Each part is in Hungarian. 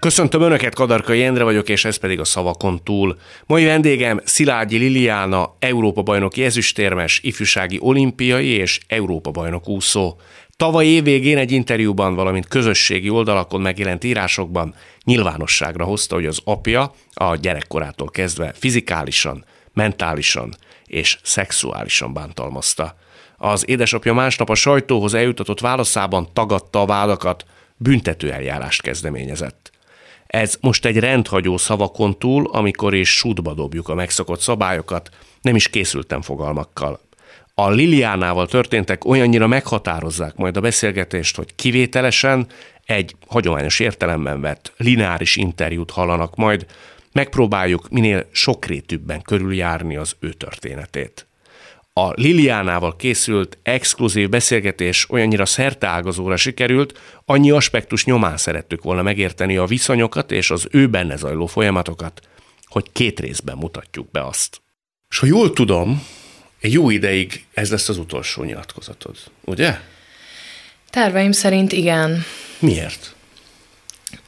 Köszöntöm Önöket, Kadarkai Endre vagyok, és ez pedig a szavakon túl. Mai vendégem Szilágyi Liliana, Európa-bajnoki ezüstérmes, ifjúsági olimpiai és Európa-bajnok úszó. Tavaly évvégén egy interjúban, valamint közösségi oldalakon megjelent írásokban nyilvánosságra hozta, hogy az apja a gyerekkorától kezdve fizikálisan, mentálisan és szexuálisan bántalmazta. Az édesapja másnap a sajtóhoz eljutatott válaszában tagadta a vádakat, büntető eljárást kezdeményezett. Ez most egy rendhagyó szavakon túl, amikor is sútba dobjuk a megszokott szabályokat, nem is készültem fogalmakkal. A Liliánával történtek olyannyira meghatározzák majd a beszélgetést, hogy kivételesen egy hagyományos értelemben vett lineáris interjút hallanak majd, megpróbáljuk minél sokrétűbben körüljárni az ő történetét. A Liliánával készült exkluzív beszélgetés olyannyira szerteágazóra sikerült, annyi aspektus nyomán szerettük volna megérteni a viszonyokat és az ő benne zajló folyamatokat, hogy két részben mutatjuk be azt. És ha jól tudom, egy jó ideig ez lesz az utolsó nyilatkozatod, ugye? Terveim szerint igen. Miért?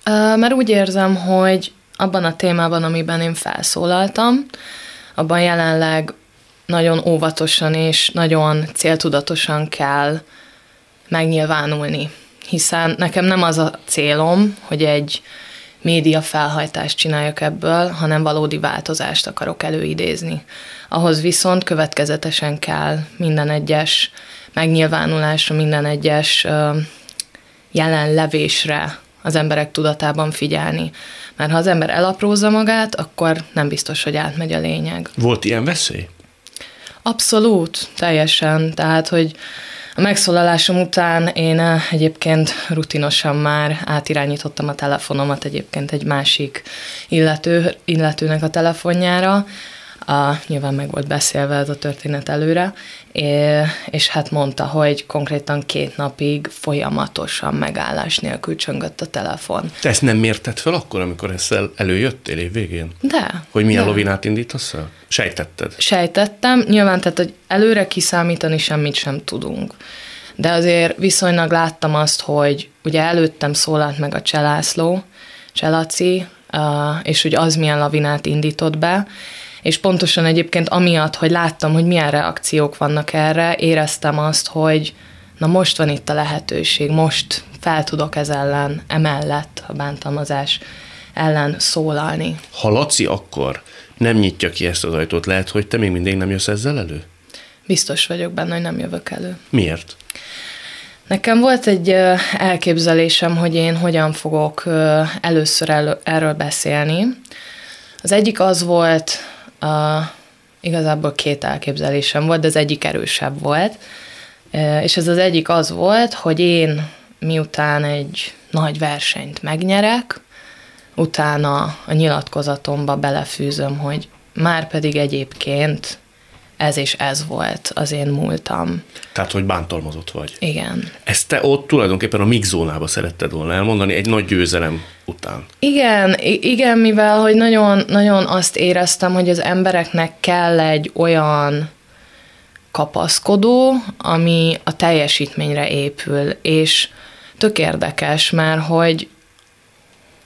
Uh, mert úgy érzem, hogy abban a témában, amiben én felszólaltam, abban jelenleg nagyon óvatosan és nagyon céltudatosan kell megnyilvánulni. Hiszen nekem nem az a célom, hogy egy média felhajtást csináljak ebből, hanem valódi változást akarok előidézni. Ahhoz viszont következetesen kell minden egyes megnyilvánulásra, minden egyes jelenlevésre az emberek tudatában figyelni. Mert ha az ember elaprózza magát, akkor nem biztos, hogy átmegy a lényeg. Volt ilyen veszély? Abszolút, teljesen. Tehát, hogy a megszólalásom után én eh, egyébként rutinosan már átirányítottam a telefonomat egyébként egy másik illető, illetőnek a telefonjára, a, nyilván meg volt beszélve ez a történet előre, és hát mondta, hogy konkrétan két napig folyamatosan megállás nélkül csöngött a telefon. Te ezt nem mérted fel akkor, amikor ezzel előjöttél év végén? De. Hogy milyen de. lovinát indítasz el? Sejtetted? Sejtettem. Nyilván, tehát, hogy előre kiszámítani semmit sem tudunk. De azért viszonylag láttam azt, hogy ugye előttem szólalt meg a Cselászló, Cselaci, és hogy az milyen lavinát indított be, és pontosan egyébként amiatt, hogy láttam, hogy milyen reakciók vannak erre, éreztem azt, hogy na most van itt a lehetőség, most fel tudok ez ellen, emellett a bántalmazás ellen szólalni. Ha Laci akkor nem nyitja ki ezt az ajtót, lehet, hogy te még mindig nem jössz ezzel elő? Biztos vagyok benne, hogy nem jövök elő. Miért? Nekem volt egy elképzelésem, hogy én hogyan fogok először erről beszélni. Az egyik az volt, a, igazából két elképzelésem volt, de az egyik erősebb volt. És ez az egyik az volt, hogy én miután egy nagy versenyt megnyerek, utána a nyilatkozatomba belefűzöm, hogy már pedig egyébként ez és ez volt az én múltam. Tehát, hogy bántalmazott vagy. Igen. Ezt te ott tulajdonképpen a mix zónába szeretted volna elmondani egy nagy győzelem után. Igen, igen, mivel hogy nagyon, nagyon azt éreztem, hogy az embereknek kell egy olyan kapaszkodó, ami a teljesítményre épül, és tök érdekes, mert hogy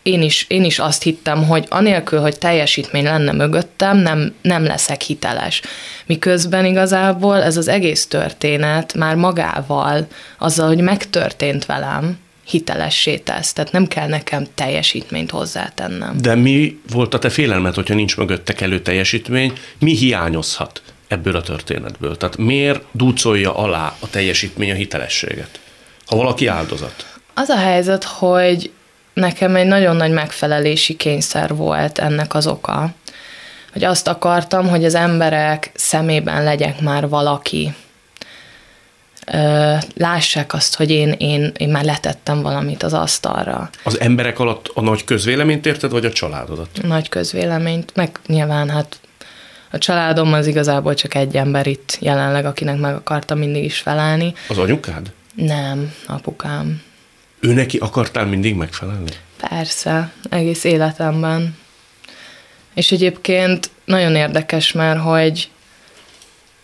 én is, én is azt hittem, hogy anélkül, hogy teljesítmény lenne mögöttem, nem, nem leszek hiteles. Miközben igazából ez az egész történet már magával, azzal, hogy megtörtént velem, hitelessé tesz. Tehát nem kell nekem teljesítményt hozzátennem. De mi volt a te félelmet, hogyha nincs mögötte kellő teljesítmény? Mi hiányozhat ebből a történetből? Tehát miért dúcolja alá a teljesítmény a hitelességet? Ha valaki áldozat. Az a helyzet, hogy nekem egy nagyon nagy megfelelési kényszer volt ennek az oka. Hogy azt akartam, hogy az emberek szemében legyek már valaki. lássák azt, hogy én, én, én már letettem valamit az asztalra. Az emberek alatt a nagy közvéleményt érted, vagy a családodat? Nagy közvéleményt, meg nyilván hát a családom az igazából csak egy ember itt jelenleg, akinek meg akartam mindig is felállni. Az anyukád? Nem, apukám. Ő neki akartál mindig megfelelni? Persze, egész életemben. És egyébként nagyon érdekes, mert hogy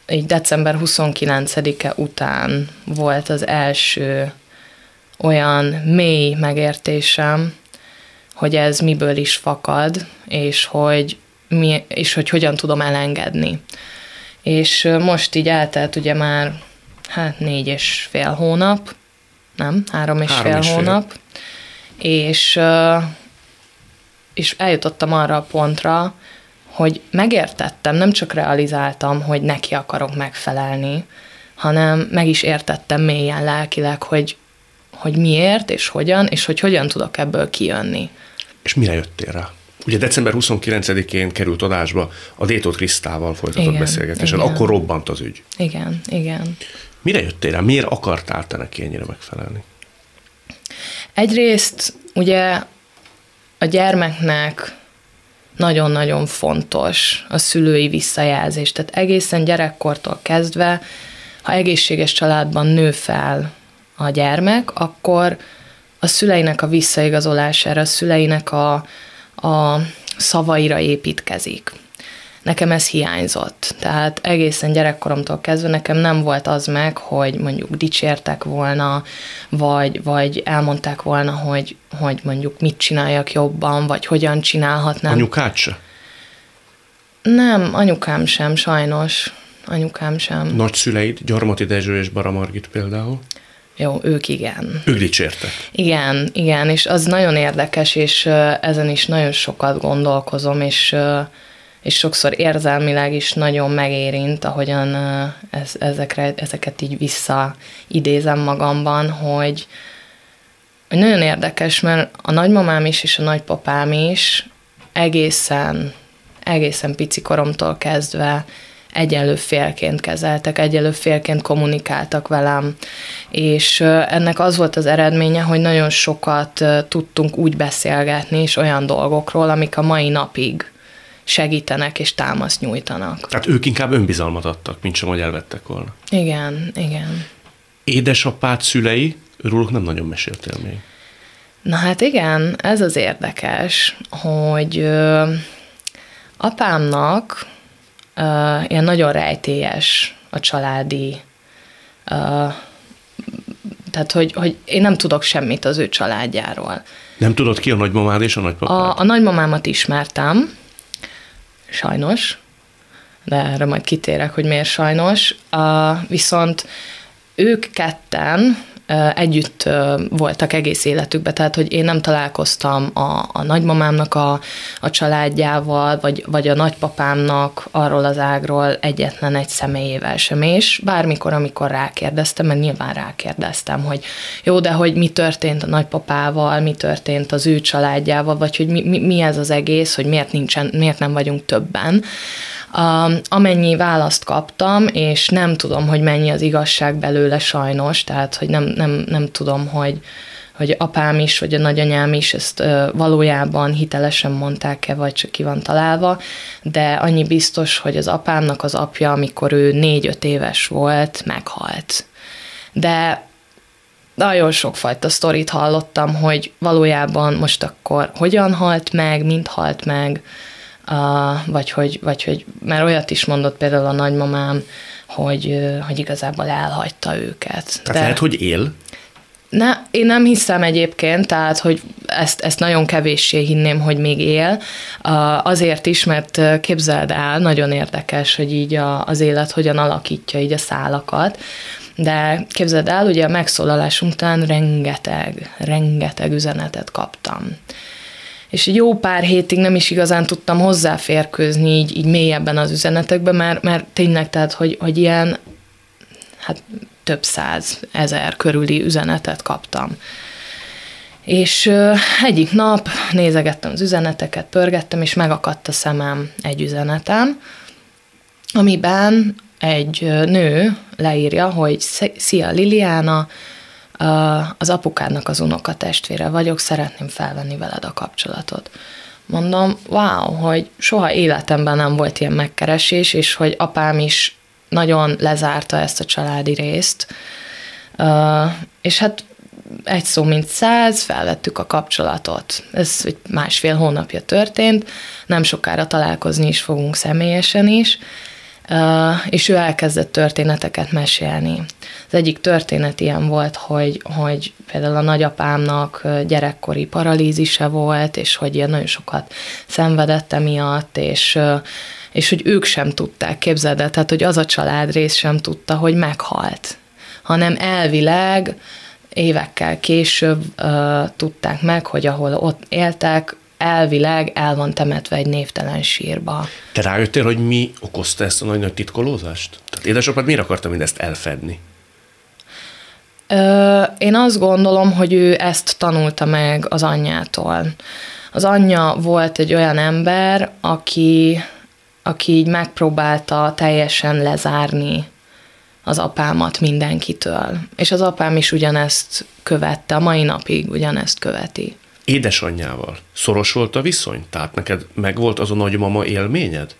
így december 29-e után volt az első olyan mély megértésem, hogy ez miből is fakad, és hogy, mi, és hogy hogyan tudom elengedni. És most így eltelt ugye már hát négy és fél hónap, nem, három és három fél és hónap, fél. és, és eljutottam arra a pontra, hogy megértettem, nem csak realizáltam, hogy neki akarok megfelelni, hanem meg is értettem mélyen lelkileg, hogy, hogy miért, és hogyan, és hogy hogyan tudok ebből kijönni. És mire jöttél rá? Ugye december 29-én került adásba a Détot Krisztával folytatott igen, beszélgetésen, igen. akkor robbant az ügy. Igen, igen. Mire jöttél rá? Miért akartál te neki ennyire megfelelni? Egyrészt ugye a gyermeknek nagyon-nagyon fontos a szülői visszajelzés. Tehát egészen gyerekkortól kezdve, ha egészséges családban nő fel a gyermek, akkor a szüleinek a visszaigazolására, a szüleinek a, a szavaira építkezik nekem ez hiányzott. Tehát egészen gyerekkoromtól kezdve nekem nem volt az meg, hogy mondjuk dicsértek volna, vagy, vagy elmondták volna, hogy, hogy mondjuk mit csináljak jobban, vagy hogyan csinálhatnám. Anyukát se? Nem, anyukám sem, sajnos. Anyukám sem. Nagyszüleid, Gyarmati Dezső és Bara Margit például? Jó, ők igen. Ők dicsértek. Igen, igen, és az nagyon érdekes, és ezen is nagyon sokat gondolkozom, és és sokszor érzelmileg is nagyon megérint, ahogyan ez, ezekre, ezeket így visszaidézem magamban, hogy, hogy nagyon érdekes, mert a nagymamám is és a nagypapám is egészen, egészen pici koromtól kezdve egyenlő félként kezeltek, egyenlő félként kommunikáltak velem, és ennek az volt az eredménye, hogy nagyon sokat tudtunk úgy beszélgetni, és olyan dolgokról, amik a mai napig segítenek és támaszt nyújtanak. Tehát ők inkább önbizalmat adtak, mint sem, hogy elvettek volna. Igen, igen. Édesapád szülei, róluk nem nagyon meséltél még. Na hát igen, ez az érdekes, hogy ö, apámnak ö, ilyen nagyon rejtélyes a családi ö, tehát, hogy, hogy én nem tudok semmit az ő családjáról. Nem tudod ki a nagymamád és a nagypapád? A, a nagymamámat ismertem, sajnos, de erre majd kitérek, hogy miért sajnos. Uh, viszont ők ketten együtt voltak egész életükben, tehát hogy én nem találkoztam a, a nagymamámnak a, a családjával, vagy, vagy a nagypapámnak arról az ágról egyetlen egy személyével sem, és bármikor, amikor rákérdeztem, mert nyilván rákérdeztem, hogy jó, de hogy mi történt a nagypapával, mi történt az ő családjával, vagy hogy mi, mi, mi ez az egész, hogy miért, nincsen, miért nem vagyunk többen, amennyi választ kaptam, és nem tudom, hogy mennyi az igazság belőle sajnos, tehát hogy nem, nem, nem tudom, hogy, hogy apám is, vagy a nagyanyám is ezt valójában hitelesen mondták-e, vagy csak ki van találva, de annyi biztos, hogy az apámnak az apja, amikor ő négy-öt éves volt, meghalt. De nagyon sokfajta sztorit hallottam, hogy valójában most akkor hogyan halt meg, mint halt meg, Uh, vagy, hogy, vagy hogy, mert olyat is mondott például a nagymamám, hogy, hogy igazából elhagyta őket. Tehát De lehet, hogy él? Ne, én nem hiszem egyébként, tehát, hogy ezt, ezt nagyon kevéssé hinném, hogy még él. Azért is, mert képzeld el, nagyon érdekes, hogy így a, az élet hogyan alakítja így a szálakat. De képzeld el, ugye a megszólalásunk után rengeteg, rengeteg üzenetet kaptam és jó pár hétig nem is igazán tudtam hozzáférkőzni így, így mélyebben az üzenetekbe, mert, mert tényleg, tehát, hogy, hogy ilyen hát több száz ezer körüli üzenetet kaptam. És egyik nap nézegettem az üzeneteket, pörgettem, és megakadt a szemem egy üzenetem, amiben egy nő leírja, hogy szia Liliana, az apukádnak az unokatestvére vagyok, szeretném felvenni veled a kapcsolatot. Mondom, wow, hogy soha életemben nem volt ilyen megkeresés, és hogy apám is nagyon lezárta ezt a családi részt. És hát egy szó mint száz, felvettük a kapcsolatot. Ez másfél hónapja történt, nem sokára találkozni is fogunk személyesen is, és ő elkezdett történeteket mesélni. Az egyik történet ilyen volt, hogy, hogy például a nagyapámnak gyerekkori paralízise volt, és hogy ilyen nagyon sokat szenvedett emiatt, és és hogy ők sem tudták, képzeld el, tehát hogy az a család rész sem tudta, hogy meghalt, hanem elvileg évekkel később uh, tudták meg, hogy ahol ott éltek, elvileg el van temetve egy névtelen sírba. Te rájöttél, hogy mi okozta ezt a nagy-nagy titkolózást? Tehát édesapád miért akarta mindezt elfedni? Ö, én azt gondolom, hogy ő ezt tanulta meg az anyjától. Az anyja volt egy olyan ember, aki, aki így megpróbálta teljesen lezárni az apámat mindenkitől. És az apám is ugyanezt követte, a mai napig ugyanezt követi. Édesanyjával szoros volt a viszony? Tehát neked megvolt az a nagymama élményed?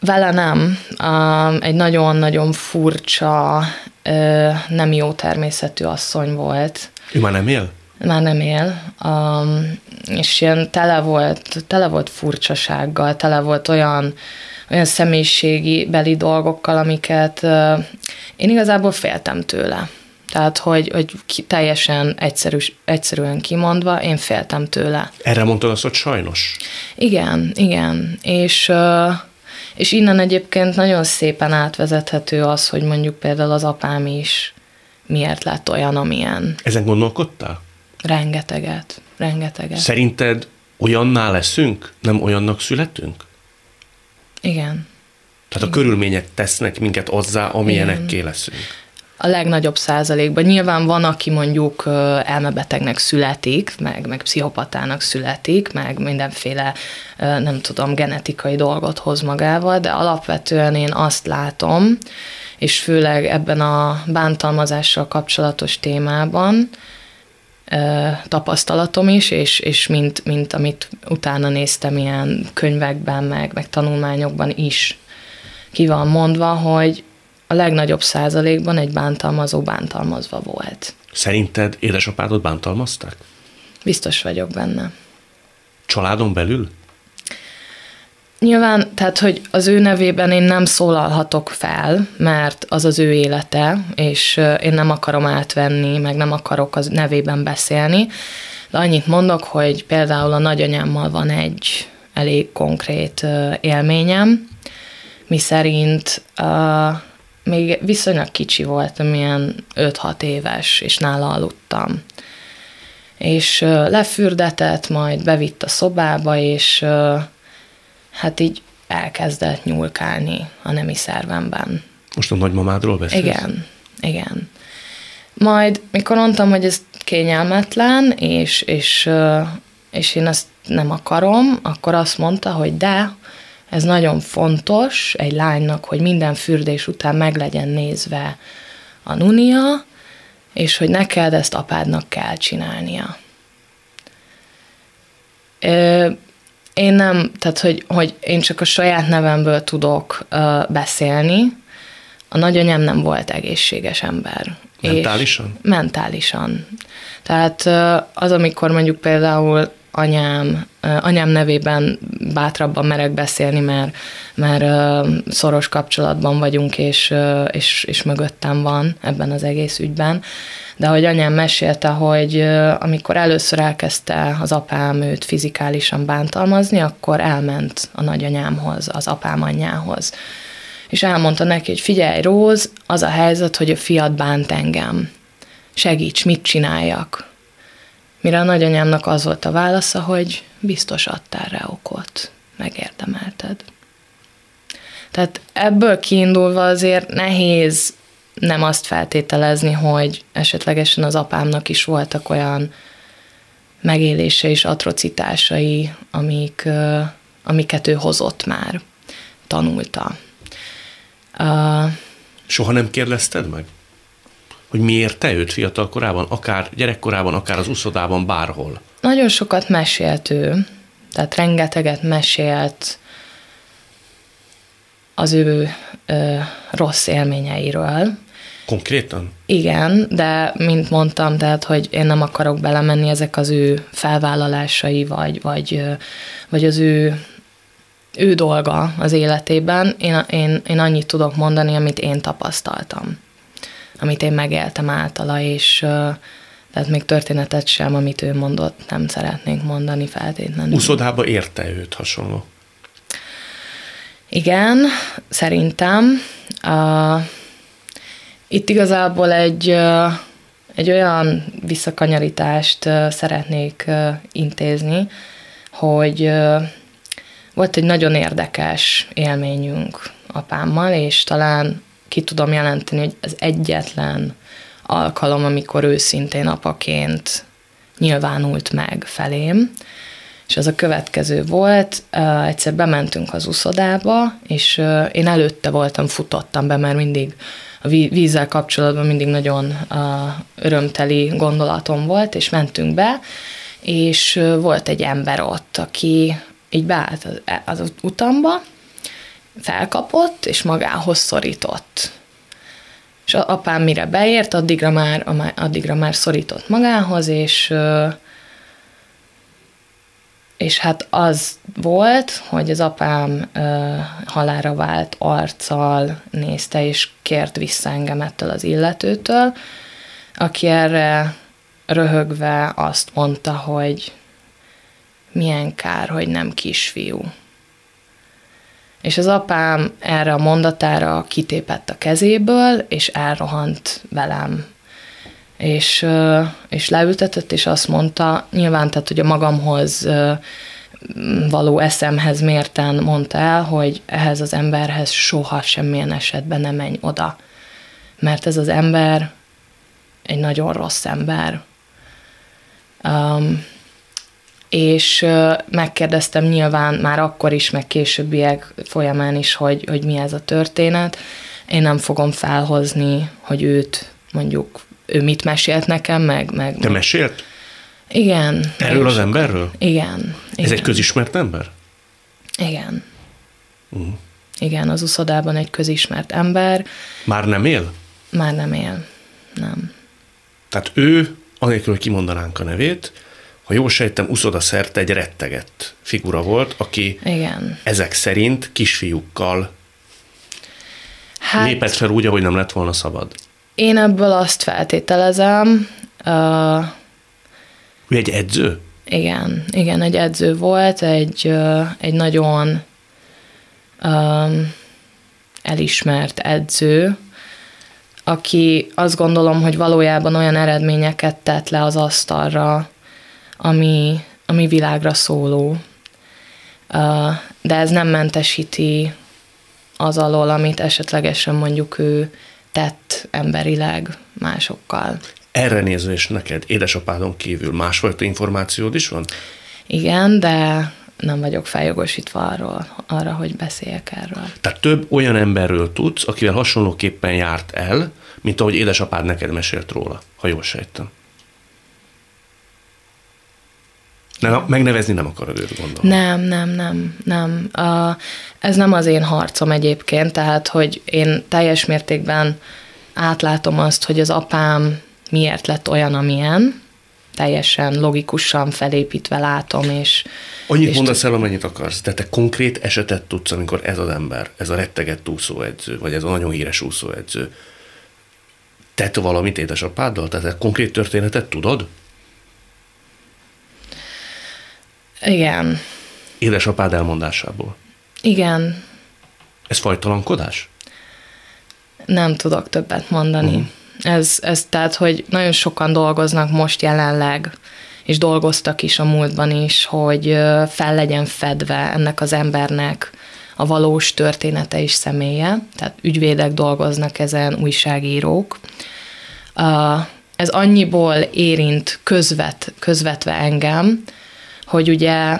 Vele nem. egy nagyon-nagyon furcsa, nem jó természetű asszony volt. Ő már nem él? Már nem él. és ilyen tele volt, tele volt furcsasággal, tele volt olyan, olyan személyiségi beli dolgokkal, amiket én igazából féltem tőle. Tehát, hogy, hogy ki, teljesen egyszerű, egyszerűen kimondva, én féltem tőle. Erre mondtad azt, hogy sajnos? Igen, igen. És, és innen egyébként nagyon szépen átvezethető az, hogy mondjuk például az apám is miért lett olyan, amilyen. Ezen gondolkodtál? Rengeteget, rengeteget. Szerinted olyanná leszünk, nem olyannak születünk? Igen. Tehát a körülmények tesznek minket azzá, amilyenekké leszünk a legnagyobb százalékban. Nyilván van, aki mondjuk elmebetegnek születik, meg, meg pszichopatának születik, meg mindenféle, nem tudom, genetikai dolgot hoz magával, de alapvetően én azt látom, és főleg ebben a bántalmazással kapcsolatos témában, tapasztalatom is, és, és mint, mint amit utána néztem ilyen könyvekben, meg, meg tanulmányokban is ki van mondva, hogy a legnagyobb százalékban egy bántalmazó bántalmazva volt. Szerinted édesapádot bántalmazták? Biztos vagyok benne. Családon belül? Nyilván, tehát, hogy az ő nevében én nem szólalhatok fel, mert az az ő élete, és én nem akarom átvenni, meg nem akarok az nevében beszélni. De annyit mondok, hogy például a nagyanyámmal van egy elég konkrét élményem, mi szerint uh, még viszonylag kicsi voltam, ilyen 5-6 éves, és nála aludtam. És lefürdetett, majd bevitt a szobába, és hát így elkezdett nyúlkálni a nemi szervemben. Most a nagymamádról beszélsz? Igen, igen. Majd, mikor mondtam, hogy ez kényelmetlen, és, és, és én ezt nem akarom, akkor azt mondta, hogy de, ez nagyon fontos egy lánynak, hogy minden fürdés után meg legyen nézve a nunia, és hogy neked ezt apádnak kell csinálnia. Én nem, tehát hogy, hogy én csak a saját nevemből tudok beszélni. A nagyanyám nem volt egészséges ember. Mentálisan? És mentálisan. Tehát az, amikor mondjuk például anyám, anyám nevében bátrabban merek beszélni, mert, mert szoros kapcsolatban vagyunk, és, és, és mögöttem van ebben az egész ügyben. De hogy anyám mesélte, hogy amikor először elkezdte az apám őt fizikálisan bántalmazni, akkor elment a nagyanyámhoz, az apám anyjához. És elmondta neki, hogy figyelj, Róz, az a helyzet, hogy a fiat bánt engem. Segíts, mit csináljak? Mire a nagyanyámnak az volt a válasza, hogy biztos adtál rá okot, megérdemelted. Tehát ebből kiindulva azért nehéz nem azt feltételezni, hogy esetlegesen az apámnak is voltak olyan megélése és atrocitásai, amik, amiket ő hozott már, tanulta. Soha nem kérdezted meg? Hogy miért te őt fiatal korában, akár gyerekkorában, akár az uszodában, bárhol? Nagyon sokat mesélt ő, tehát rengeteget mesélt az ő ö, rossz élményeiről. Konkrétan? Igen, de mint mondtam, tehát, hogy én nem akarok belemenni ezek az ő felvállalásai, vagy, vagy, vagy az ő, ő dolga az életében. Én, én, én annyit tudok mondani, amit én tapasztaltam, amit én megéltem általa, és tehát még történetet sem, amit ő mondott, nem szeretnék mondani feltétlenül. Uszodába érte őt hasonló? Igen, szerintem. Uh, itt igazából egy, uh, egy olyan visszakanyarítást uh, szeretnék uh, intézni, hogy uh, volt egy nagyon érdekes élményünk apámmal, és talán ki tudom jelenteni, hogy az egyetlen alkalom, amikor őszintén apaként nyilvánult meg felém, és az a következő volt, egyszer bementünk az uszodába, és én előtte voltam, futottam be, mert mindig a vízzel kapcsolatban mindig nagyon örömteli gondolatom volt, és mentünk be, és volt egy ember ott, aki így beállt az utamba, felkapott, és magához szorított. És apám mire beért, addigra már, addigra már szorított magához, és és hát az volt, hogy az apám halára vált arccal nézte, és kért vissza engem ettől az illetőtől, aki erre röhögve azt mondta, hogy milyen kár, hogy nem kisfiú. És az apám erre a mondatára kitépett a kezéből, és elrohant velem és, és leültetett, és azt mondta, nyilván, tehát, hogy a magamhoz való eszemhez mérten mondta el, hogy ehhez az emberhez soha semmilyen esetben nem menj oda. Mert ez az ember egy nagyon rossz ember. Um, és megkérdeztem nyilván már akkor is, meg későbbiek folyamán is, hogy, hogy mi ez a történet. Én nem fogom felhozni, hogy őt mondjuk ő mit mesélt nekem, meg... meg Te mesélt? Igen. Erről az emberről? Igen. Ez igen. egy közismert ember? Igen. Uh. Igen, az uszodában egy közismert ember. Már nem él? Már nem él. Nem. Tehát ő, anélkül, hogy kimondanánk a nevét, ha jól sejtem, uszoda szerte egy rettegett figura volt, aki Igen. ezek szerint kisfiúkkal hát, lépett fel úgy, ahogy nem lett volna szabad. Én ebből azt feltételezem. Uh, ő egy edző? Igen, igen, egy edző volt, egy, uh, egy nagyon um, elismert edző, aki azt gondolom, hogy valójában olyan eredményeket tett le az asztalra, ami, ami világra szóló. De ez nem mentesíti az alól, amit esetlegesen mondjuk ő tett emberileg másokkal. Erre nézve és neked édesapádon kívül másfajta információd is van? Igen, de nem vagyok feljogosítva arról, arra, hogy beszéljek erről. Tehát több olyan emberről tudsz, akivel hasonlóképpen járt el, mint ahogy édesapád neked mesélt róla, ha jól sejtem. Nem, megnevezni nem akarod őt, gondolom. Nem, nem, nem, nem. Uh, ez nem az én harcom egyébként, tehát, hogy én teljes mértékben átlátom azt, hogy az apám miért lett olyan, amilyen, teljesen logikusan felépítve látom, és... Annyit és mondasz el, amennyit akarsz, de te konkrét esetet tudsz, amikor ez az ember, ez a rettegett úszóedző, vagy ez a nagyon híres úszóedző, tett valamit édesapáddal? Tehát konkrét történetet tudod? Igen. Édesapád elmondásából. Igen. Ez fajtalankodás? Nem tudok többet mondani. Uh-huh. Ez, ez tehát, hogy nagyon sokan dolgoznak most jelenleg, és dolgoztak is a múltban is, hogy fel legyen fedve ennek az embernek a valós története és személye, tehát ügyvédek dolgoznak ezen, újságírók. Ez annyiból érint közvet, közvetve engem, hogy ugye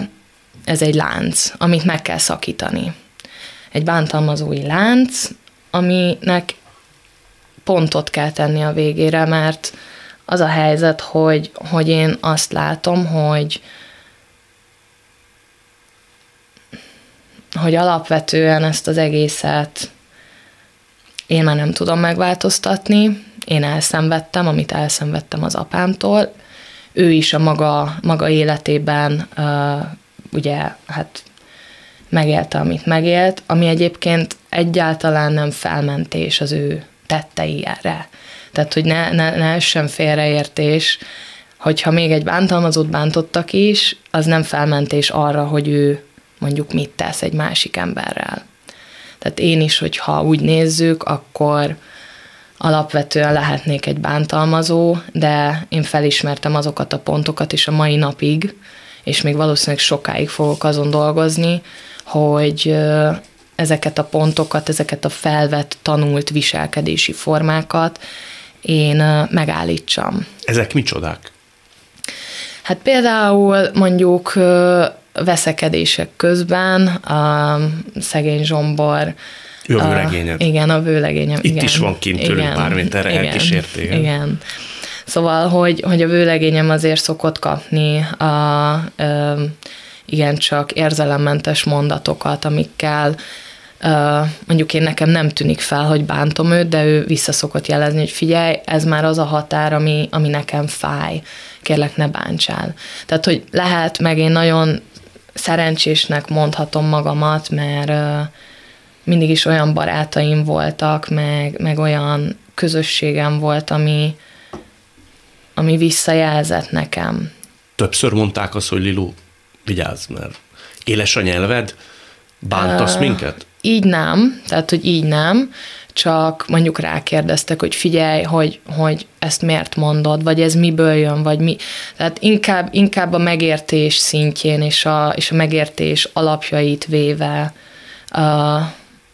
ez egy lánc, amit meg kell szakítani. Egy bántalmazói lánc, aminek pontot kell tenni a végére, mert az a helyzet, hogy, hogy én azt látom, hogy hogy alapvetően ezt az egészet én már nem tudom megváltoztatni, én elszenvedtem, amit elszenvedtem az apámtól, ő is a maga, maga életében ugye hát megélte, amit megélt, ami egyébként egyáltalán nem felmentés az ő tettei erre. Tehát, hogy ne, ne, ne essen félreértés, hogyha még egy bántalmazót bántottak is, az nem felmentés arra, hogy ő mondjuk mit tesz egy másik emberrel. Tehát én is, hogyha úgy nézzük, akkor alapvetően lehetnék egy bántalmazó, de én felismertem azokat a pontokat is a mai napig, és még valószínűleg sokáig fogok azon dolgozni, hogy ezeket a pontokat, ezeket a felvett, tanult viselkedési formákat én megállítsam. Ezek micsodák? Hát például mondjuk veszekedések közben a szegény zsombor ő a vőlegényed. Igen, a vőlegényem. Itt igen, is van kint tőlük igen, pár méterre igen, elkísérté. Igen. igen. Szóval, hogy, hogy a vőlegényem azért szokott kapni a, ö, igen, csak érzelemmentes mondatokat, amikkel Uh, mondjuk én nekem nem tűnik fel, hogy bántom őt, de ő vissza szokott jelezni, hogy figyelj, ez már az a határ, ami, ami nekem fáj, kérlek ne bántsál. Tehát, hogy lehet, meg én nagyon szerencsésnek mondhatom magamat, mert uh, mindig is olyan barátaim voltak, meg, meg olyan közösségem volt, ami, ami visszajelzett nekem. Többször mondták azt, hogy Lilu, vigyázz, mert éles a nyelved, bántasz uh, minket? Így nem, tehát, hogy így nem, csak mondjuk rákérdeztek, hogy figyelj, hogy, hogy ezt miért mondod, vagy ez miből jön, vagy mi. Tehát inkább, inkább a megértés szintjén és a, és a megértés alapjait véve uh,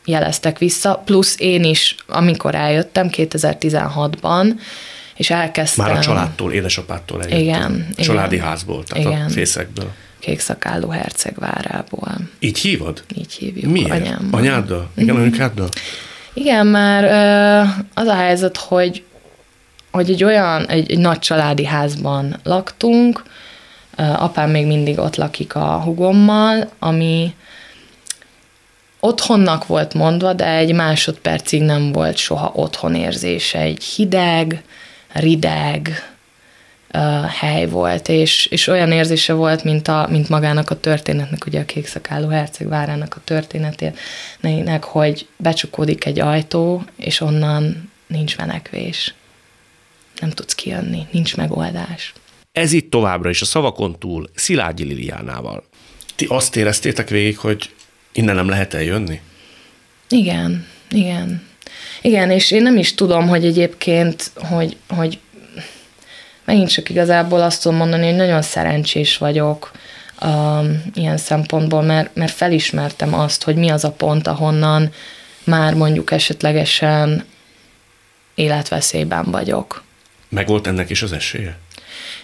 jeleztek vissza, plusz én is, amikor eljöttem 2016-ban, és elkezdtem... Már a családtól, édesapától eljöttem. Igen. Családi igen, házból, tehát igen. a fészekből. Kékszakálló hercegvárából. Így hívod? Így hívjuk Miért? anyám. Anyáddal? Igen, mm-hmm. anyukáddal? Igen, már az a helyzet, hogy, hogy egy olyan, egy, egy nagy családi házban laktunk, apám még mindig ott lakik a hugommal, ami otthonnak volt mondva, de egy másodpercig nem volt soha otthon érzése. Egy hideg, rideg uh, hely volt, és, és olyan érzése volt, mint, a, mint magának a történetnek, ugye a kékszakáló herceg várának a történetének, hogy becsukódik egy ajtó, és onnan nincs menekvés. Nem tudsz kijönni, nincs megoldás. Ez itt továbbra is a szavakon túl Szilágyi Liliánával. Ti azt éreztétek végig, hogy Innen nem lehet eljönni? Igen, igen. Igen, és én nem is tudom, hogy egyébként, hogy, hogy megint csak igazából azt tudom mondani, hogy nagyon szerencsés vagyok um, ilyen szempontból, mert, mert felismertem azt, hogy mi az a pont, ahonnan már mondjuk esetlegesen életveszélyben vagyok. Meg volt ennek is az esélye?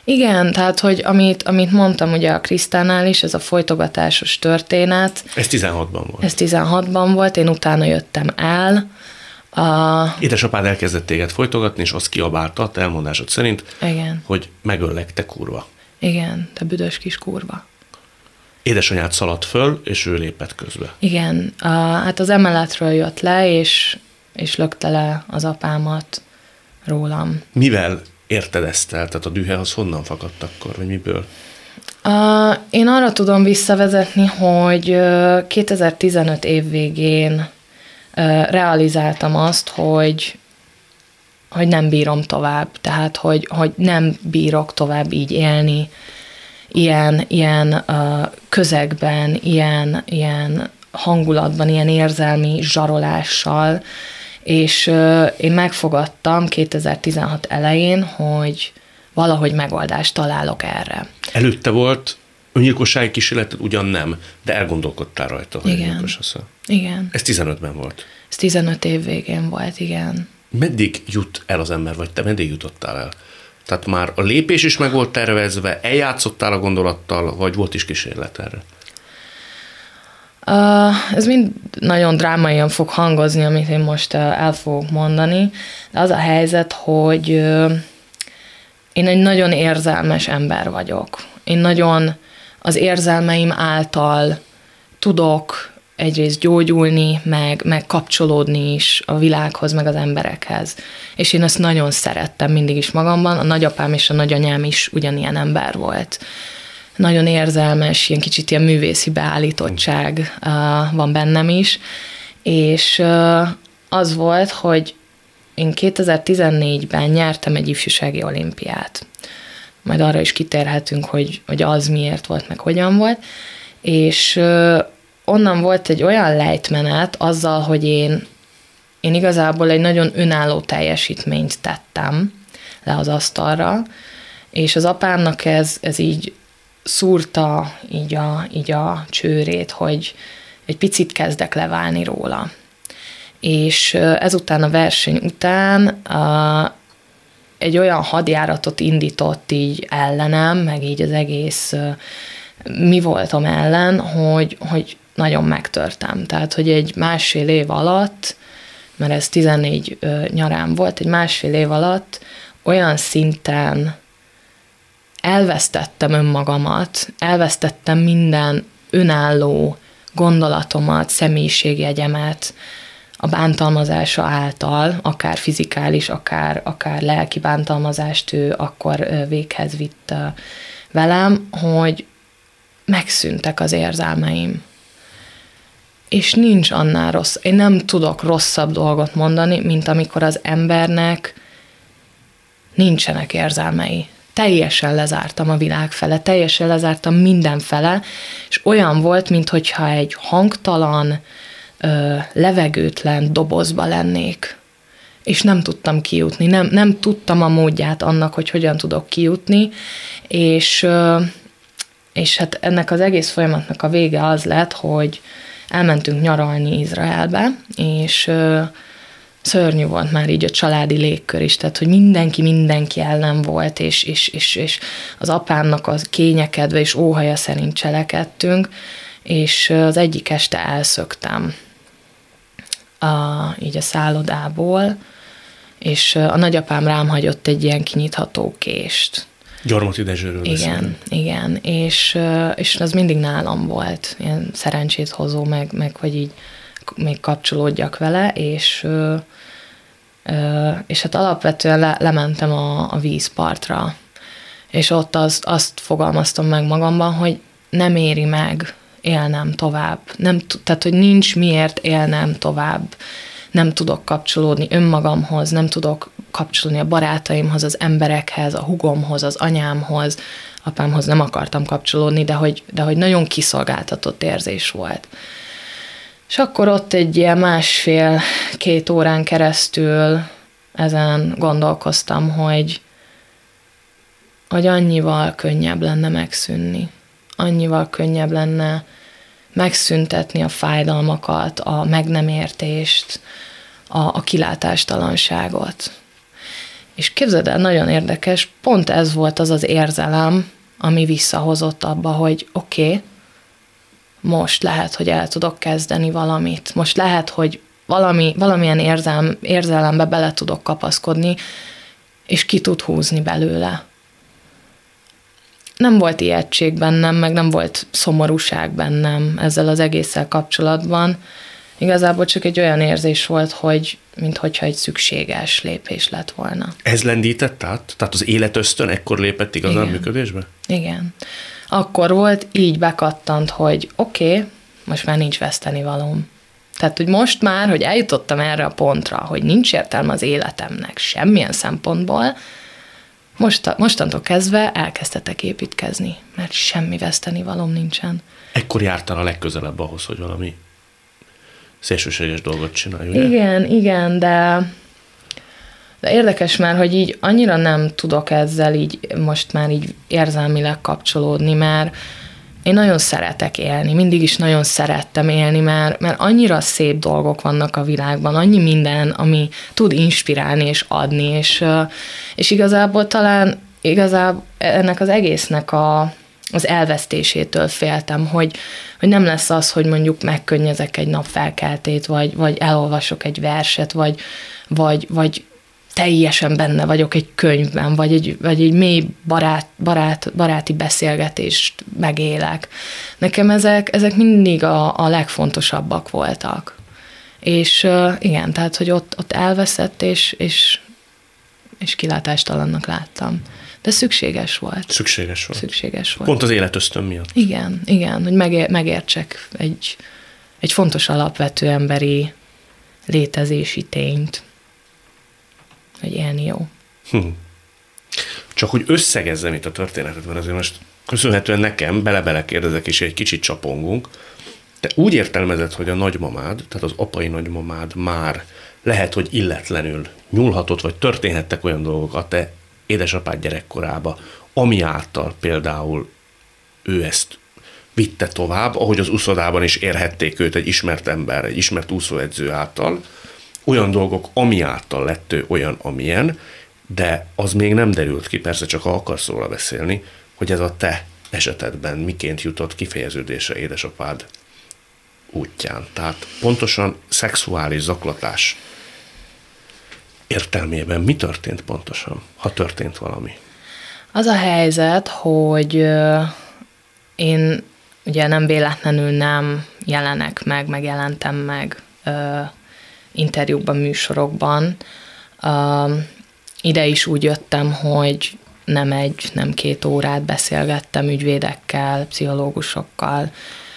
Igen, tehát, hogy amit, amit mondtam ugye a Krisztánál is, ez a folytogatásos történet. Ez 16-ban volt. Ez 16-ban volt, én utána jöttem el. A... Édesapád elkezdett téged folytogatni, és azt kiabálta, a elmondásod szerint, Igen. hogy megöllek, te kurva. Igen, te büdös kis kurva. Édesanyád szaladt föl, és ő lépett közbe. Igen, a, hát az emeletről jött le, és, és lökte le az apámat rólam. Mivel érted ezt el? Tehát a dühe az honnan fakadt akkor, vagy miből? Uh, én arra tudom visszavezetni, hogy uh, 2015 év végén uh, realizáltam azt, hogy hogy nem bírom tovább, tehát hogy, hogy nem bírok tovább így élni, ilyen, ilyen uh, közegben, ilyen, ilyen hangulatban, ilyen érzelmi zsarolással, és én megfogadtam 2016 elején, hogy valahogy megoldást találok erre. Előtte volt öngyilkossági kísérleted ugyan nem, de elgondolkodtál rajta, hogy igen. Igen. Ez 15-ben volt. Ez 15 év végén volt, igen. Meddig jut el az ember, vagy te meddig jutottál el? Tehát már a lépés is meg volt tervezve, eljátszottál a gondolattal, vagy volt is kísérlet erre? Ez mind nagyon drámaian fog hangozni, amit én most el fogok mondani, de az a helyzet, hogy én egy nagyon érzelmes ember vagyok. Én nagyon az érzelmeim által tudok egyrészt gyógyulni, meg, meg kapcsolódni is a világhoz, meg az emberekhez. És én ezt nagyon szerettem mindig is magamban. A nagyapám és a nagyanyám is ugyanilyen ember volt. Nagyon érzelmes, ilyen kicsit ilyen művészi beállítottság van bennem is. És az volt, hogy én 2014-ben nyertem egy ifjúsági olimpiát. Majd arra is kitérhetünk, hogy, hogy az miért volt, meg hogyan volt. És onnan volt egy olyan lejtmenet azzal, hogy én, én igazából egy nagyon önálló teljesítményt tettem le az asztalra, és az apámnak ez, ez így szúrta így a, így a csőrét, hogy egy picit kezdek leválni róla. És ezután a verseny után a, egy olyan hadjáratot indított így ellenem, meg így az egész mi voltam ellen, hogy, hogy nagyon megtörtem. Tehát, hogy egy másfél év alatt, mert ez 14 nyarán volt, egy másfél év alatt olyan szinten elvesztettem önmagamat, elvesztettem minden önálló gondolatomat, személyiségjegyemet a bántalmazása által, akár fizikális, akár, akár lelki bántalmazást ő akkor véghez vitt velem, hogy megszűntek az érzelmeim és nincs annál rossz. Én nem tudok rosszabb dolgot mondani, mint amikor az embernek nincsenek érzelmei. Teljesen lezártam a világ fele, teljesen lezártam minden fele, és olyan volt, mintha egy hangtalan, levegőtlen dobozba lennék. És nem tudtam kijutni, nem, nem tudtam a módját annak, hogy hogyan tudok kijutni, és, és hát ennek az egész folyamatnak a vége az lett, hogy, elmentünk nyaralni Izraelbe, és szörnyű volt már így a családi légkör is, tehát hogy mindenki mindenki ellen volt, és, és, és, és az apámnak az kényekedve és óhaja szerint cselekedtünk, és az egyik este elszöktem a, így a szállodából, és a nagyapám rám hagyott egy ilyen kinyitható kést. Gyarmati Dezsőről Igen, beszélünk. igen, és, és az mindig nálam volt, ilyen szerencsét hozó, meg, meg hogy így még kapcsolódjak vele, és és hát alapvetően le, lementem a, a vízpartra, és ott az, azt fogalmaztam meg magamban, hogy nem éri meg élnem tovább. Nem, tehát, hogy nincs miért élnem tovább. Nem tudok kapcsolódni önmagamhoz, nem tudok kapcsolni a barátaimhoz, az emberekhez, a hugomhoz, az anyámhoz, apámhoz nem akartam kapcsolódni, de hogy, de hogy nagyon kiszolgáltatott érzés volt. És akkor ott egy ilyen másfél-két órán keresztül ezen gondolkoztam, hogy, hogy annyival könnyebb lenne megszűnni. Annyival könnyebb lenne megszüntetni a fájdalmakat, a meg nem értést, a, a kilátástalanságot. És képzeld el, nagyon érdekes, pont ez volt az az érzelem, ami visszahozott abba, hogy oké, okay, most lehet, hogy el tudok kezdeni valamit. Most lehet, hogy valami, valamilyen érzelm, érzelembe bele tudok kapaszkodni, és ki tud húzni belőle. Nem volt ijegység bennem, meg nem volt szomorúság bennem ezzel az egésszel kapcsolatban, Igazából csak egy olyan érzés volt, hogy minthogyha egy szükséges lépés lett volna. Ez lendített át? Tehát az életösztön ekkor lépett igazán Igen. működésbe? Igen. Akkor volt, így bekattant, hogy oké, okay, most már nincs veszteni valóm. Tehát, hogy most már, hogy eljutottam erre a pontra, hogy nincs értelme az életemnek semmilyen szempontból, most, mostantól kezdve elkezdhetek építkezni, mert semmi veszteni valóm nincsen. Ekkor jártál a legközelebb ahhoz, hogy valami szélsőséges dolgot csinálj, ugye? Igen, igen, de de érdekes már, hogy így annyira nem tudok ezzel így most már így érzelmileg kapcsolódni, mert én nagyon szeretek élni, mindig is nagyon szerettem élni, mert, mert annyira szép dolgok vannak a világban, annyi minden, ami tud inspirálni és adni, és, és igazából talán igazából ennek az egésznek a, az elvesztésétől féltem, hogy, hogy nem lesz az, hogy mondjuk megkönnyezek egy nap felkeltét, vagy, vagy elolvasok egy verset, vagy, vagy, vagy teljesen benne vagyok egy könyvben, vagy egy, vagy egy mély barát, barát, baráti beszélgetést megélek. Nekem ezek, ezek mindig a, a legfontosabbak voltak. És uh, igen, tehát, hogy ott, ott elveszett, és, és, és kilátástalannak láttam. De szükséges volt. Szükséges volt. Szükséges volt. Pont az életösztön miatt. Igen, igen, hogy megér, megértsek egy, egy fontos alapvető emberi létezési tényt hogy élni jó. Hm. Csak hogy összegezzem itt a történetet, mert azért most köszönhetően nekem, bele-bele kérdezek, és egy kicsit csapongunk. Te úgy értelmezed, hogy a nagymamád, tehát az apai nagymamád már lehet, hogy illetlenül nyúlhatott, vagy történhettek olyan dolgok a te édesapád gyerekkorába, ami által például ő ezt vitte tovább, ahogy az úszodában is érhették őt egy ismert ember, egy ismert úszóedző által, olyan dolgok, ami által lett ő olyan, amilyen, de az még nem derült ki, persze csak ha akarsz róla beszélni, hogy ez a te esetedben miként jutott kifejeződésre édesapád útján. Tehát pontosan szexuális zaklatás értelmében mi történt pontosan, ha történt valami? Az a helyzet, hogy én ugye nem véletlenül nem jelenek meg, megjelentem meg interjúkban, műsorokban. Uh, ide is úgy jöttem, hogy nem egy, nem két órát beszélgettem ügyvédekkel, pszichológusokkal,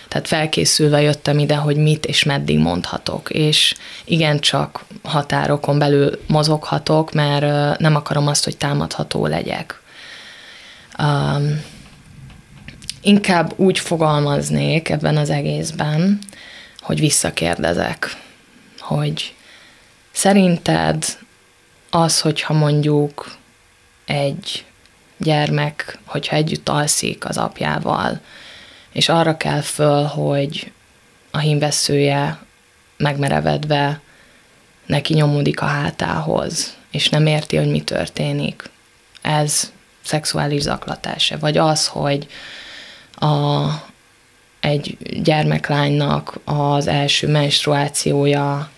tehát felkészülve jöttem ide, hogy mit és meddig mondhatok, és igencsak határokon belül mozoghatok, mert nem akarom azt, hogy támadható legyek. Um, inkább úgy fogalmaznék ebben az egészben, hogy visszakérdezek hogy szerinted az, hogyha mondjuk egy gyermek, hogyha együtt alszik az apjával, és arra kell föl, hogy a hímveszője megmerevedve neki nyomódik a hátához, és nem érti, hogy mi történik. Ez szexuális zaklatása. Vagy az, hogy a, egy gyermeklánynak az első menstruációja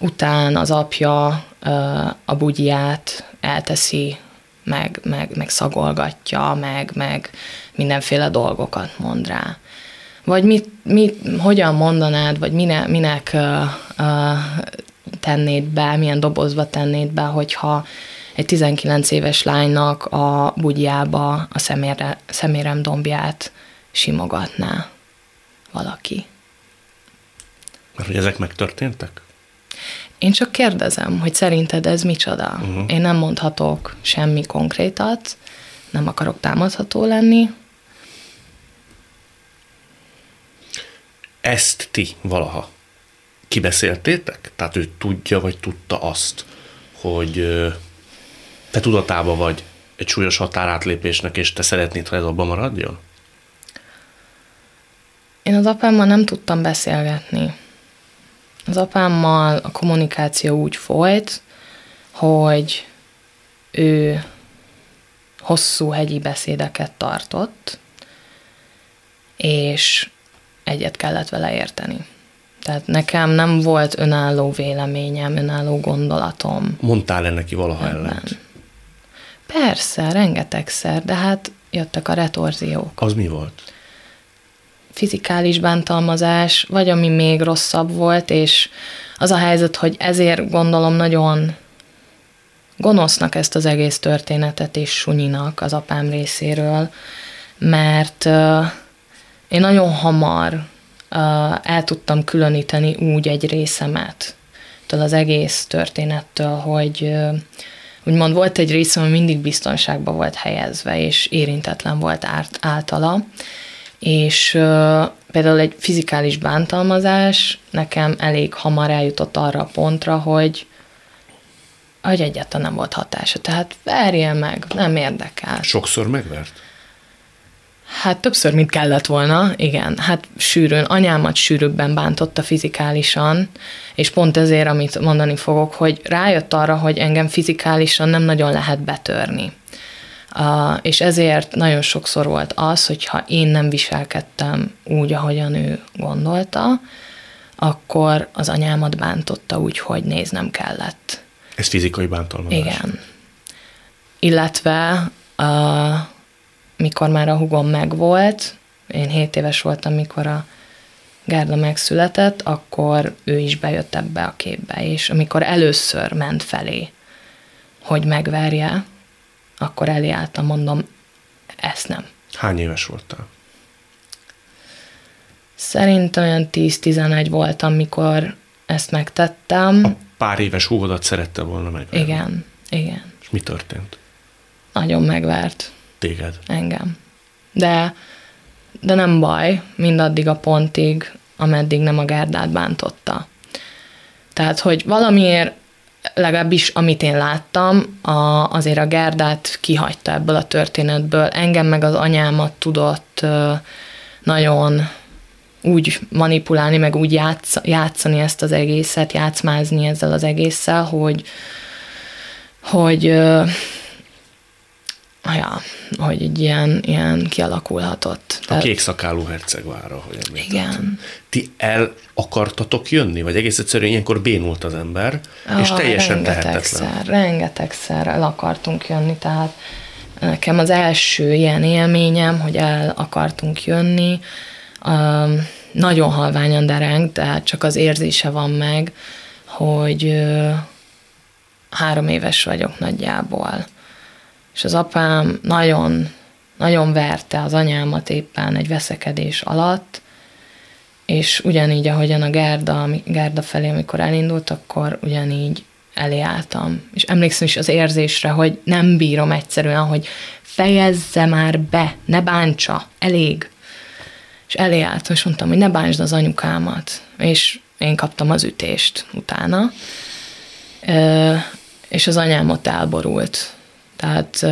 után az apja a bugyját elteszi, meg, meg, meg szagolgatja, meg, meg mindenféle dolgokat mond rá. Vagy mit, mit, hogyan mondanád, vagy mine, minek uh, uh, tennéd be, milyen dobozba tennéd be, hogyha egy 19 éves lánynak a bugyjába a szemére, szemérem dombját simogatná valaki. Mert hogy ezek megtörténtek? Én csak kérdezem, hogy szerinted ez micsoda. Uh-huh. Én nem mondhatok semmi konkrétat, nem akarok támadható lenni. Ezt ti valaha kibeszéltétek? Tehát ő tudja, vagy tudta azt, hogy te tudatában vagy egy súlyos határátlépésnek, és te szeretnéd, ha ez abban maradjon? Én az apámmal nem tudtam beszélgetni. Az apámmal a kommunikáció úgy folyt, hogy ő hosszú hegyi beszédeket tartott, és egyet kellett vele érteni. Tehát nekem nem volt önálló véleményem, önálló gondolatom. Mondtál-e neki valaha ellen? Persze, rengetegszer, de hát jöttek a retorziók. Az mi volt? Fizikális bántalmazás, vagy ami még rosszabb volt, és az a helyzet, hogy ezért gondolom nagyon gonosznak ezt az egész történetet, és sunyinak az apám részéről, mert uh, én nagyon hamar uh, el tudtam különíteni úgy egy részemet az egész történettől, hogy uh, úgymond volt egy részem, ami mindig biztonságban volt helyezve, és érintetlen volt árt, általa, és uh, például egy fizikális bántalmazás nekem elég hamar eljutott arra a pontra, hogy hogy egyáltalán nem volt hatása. Tehát verje meg, nem érdekel. Sokszor megvert? Hát többször, mint kellett volna, igen. Hát sűrűn, anyámat sűrűbben bántotta fizikálisan, és pont ezért, amit mondani fogok, hogy rájött arra, hogy engem fizikálisan nem nagyon lehet betörni. Uh, és ezért nagyon sokszor volt az, hogyha én nem viselkedtem úgy, ahogyan ő gondolta, akkor az anyámat bántotta úgy, hogy néznem kellett. Ez fizikai bántalmazás? Igen. Illetve uh, mikor már a hugom megvolt, én 7 éves voltam, mikor a Gárda megszületett, akkor ő is bejött ebbe a képbe, és amikor először ment felé, hogy megverje, akkor elé álltam, mondom, ezt nem. Hány éves voltál? Szerintem olyan 10-11 voltam, mikor ezt megtettem. A pár éves húgodat szerette volna meg. Igen, igen. És mi történt? Nagyon megvert. Téged? Engem. De, de nem baj, mindaddig a pontig, ameddig nem a Gárdát bántotta. Tehát, hogy valamiért legalábbis amit én láttam, a, azért a Gerdát kihagyta ebből a történetből. Engem meg az anyámat tudott nagyon úgy manipulálni, meg úgy játsz, játszani ezt az egészet, játszmázni ezzel az egésszel, hogy, hogy ja, hogy egy ilyen, ilyen kialakulhatott. A Tehát, kék szakálú hercegvára, hogy Igen. Ti el akartatok jönni, vagy egész egyszerűen ilyenkor bénult az ember, ah, és teljesen rengetegszer, tehetetlen? Rengetegszer el akartunk jönni, tehát nekem az első ilyen élményem, hogy el akartunk jönni, um, nagyon halványan dereng, tehát csak az érzése van meg, hogy uh, három éves vagyok nagyjából és az apám nagyon, nagyon verte az anyámat éppen egy veszekedés alatt, és ugyanígy, ahogyan a Gerda, Gerda felé, amikor elindult, akkor ugyanígy elé álltam. És emlékszem is az érzésre, hogy nem bírom egyszerűen, hogy fejezze már be, ne bántsa, elég. És elé álltam, és mondtam, hogy ne bántsd az anyukámat. És én kaptam az ütést utána. És az anyám ott elborult. Tehát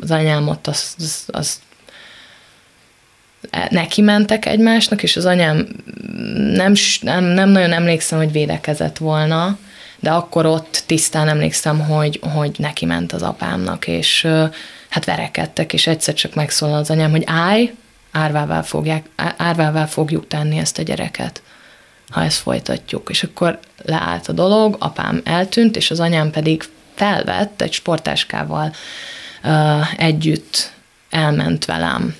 az anyám ott azt, azt, azt neki mentek egymásnak, és az anyám nem, nem, nem nagyon emlékszem, hogy védekezett volna, de akkor ott tisztán emlékszem, hogy, hogy neki ment az apámnak, és hát verekedtek, és egyszer csak megszólal az anyám, hogy állj, árvával, fogják, árvával fogjuk tenni ezt a gyereket, ha ezt folytatjuk. És akkor leállt a dolog, apám eltűnt, és az anyám pedig felvett, egy sportáskával együtt elment velem.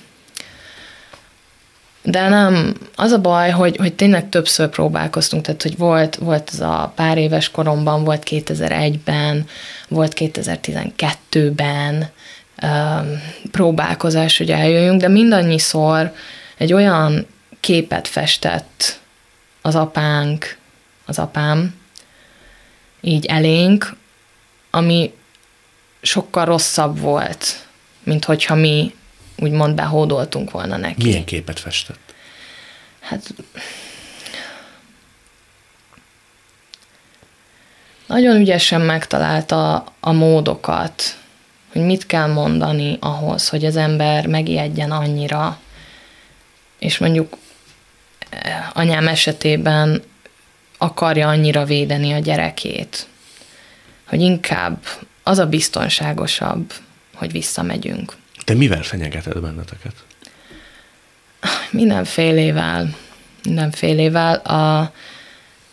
De nem, az a baj, hogy, hogy tényleg többször próbálkoztunk, tehát hogy volt, volt ez a pár éves koromban, volt 2001-ben, volt 2012-ben um, próbálkozás, hogy eljöjjünk, de mindannyiszor egy olyan képet festett az apánk, az apám, így elénk, ami sokkal rosszabb volt, mint hogyha mi úgymond behódoltunk volna neki. Milyen képet festett? Hát nagyon ügyesen megtalálta a módokat, hogy mit kell mondani ahhoz, hogy az ember megijedjen annyira, és mondjuk eh, anyám esetében akarja annyira védeni a gyerekét, hogy inkább az a biztonságosabb, hogy visszamegyünk. Te mivel fenyegeted benneteket? Mindenfélével. Mindenfélével. A,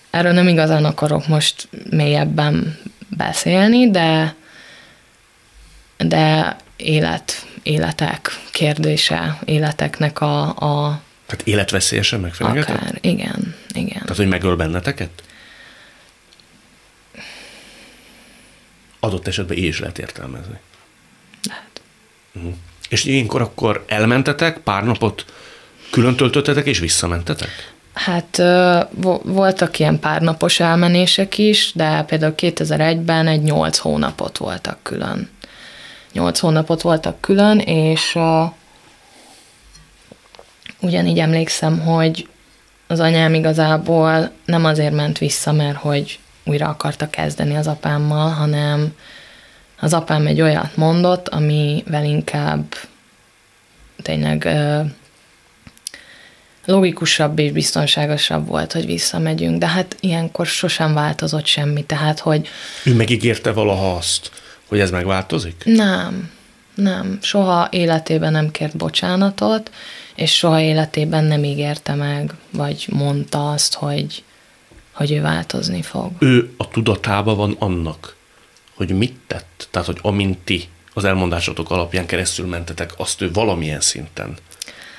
erről nem igazán akarok most mélyebben beszélni, de, de élet, életek kérdése, életeknek a, a tehát életveszélyesen megfenyegetett? Akár, igen, igen. Tehát, hogy megöl benneteket? Adott esetben így is lehet értelmezni. Lehet. Uh-huh. És ilyenkor akkor elmentetek, pár napot külön töltöttetek, és visszamentetek? Hát voltak ilyen párnapos elmenések is, de például 2001-ben egy 8 hónapot voltak külön. 8 hónapot voltak külön, és uh, ugyanígy emlékszem, hogy az anyám igazából nem azért ment vissza, mert hogy újra akarta kezdeni az apámmal, hanem az apám egy olyat mondott, amivel inkább tényleg logikusabb és biztonságosabb volt, hogy visszamegyünk, de hát ilyenkor sosem változott semmi, tehát hogy... Ő megígérte valaha azt, hogy ez megváltozik? Nem, nem. Soha életében nem kért bocsánatot, és soha életében nem ígérte meg, vagy mondta azt, hogy, hogy ő változni fog. Ő a tudatában van annak, hogy mit tett, tehát hogy amint ti az elmondásotok alapján keresztül mentetek, azt ő valamilyen szinten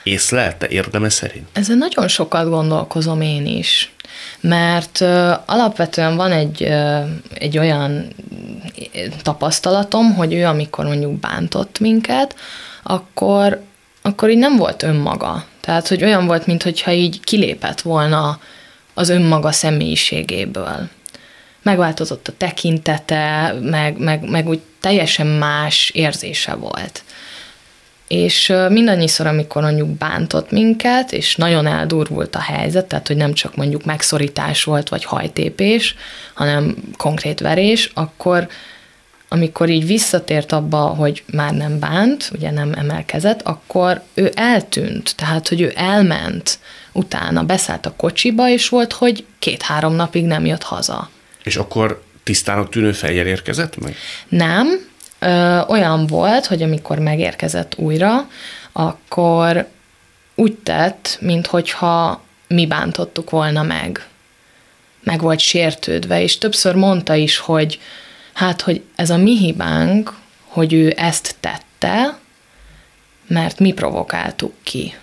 észlelte érdeme szerint? Ezen nagyon sokat gondolkozom én is, mert uh, alapvetően van egy, uh, egy olyan tapasztalatom, hogy ő amikor mondjuk bántott minket, akkor, akkor így nem volt önmaga. Tehát, hogy olyan volt, mintha így kilépett volna az önmaga személyiségéből. Megváltozott a tekintete, meg, meg, meg úgy teljesen más érzése volt. És mindannyiszor, amikor mondjuk bántott minket, és nagyon eldurvult a helyzet, tehát hogy nem csak mondjuk megszorítás volt, vagy hajtépés, hanem konkrét verés, akkor amikor így visszatért abba, hogy már nem bánt, ugye nem emelkezett, akkor ő eltűnt, tehát hogy ő elment, utána beszállt a kocsiba, és volt, hogy két-három napig nem jött haza. És akkor tisztának tűnő fejjel érkezett meg? Nem, ö, olyan volt, hogy amikor megérkezett újra, akkor úgy tett, minthogyha mi bántottuk volna meg. Meg volt sértődve, és többször mondta is, hogy hát, hogy ez a mi hibánk, hogy ő ezt tette, mert mi provokáltuk ki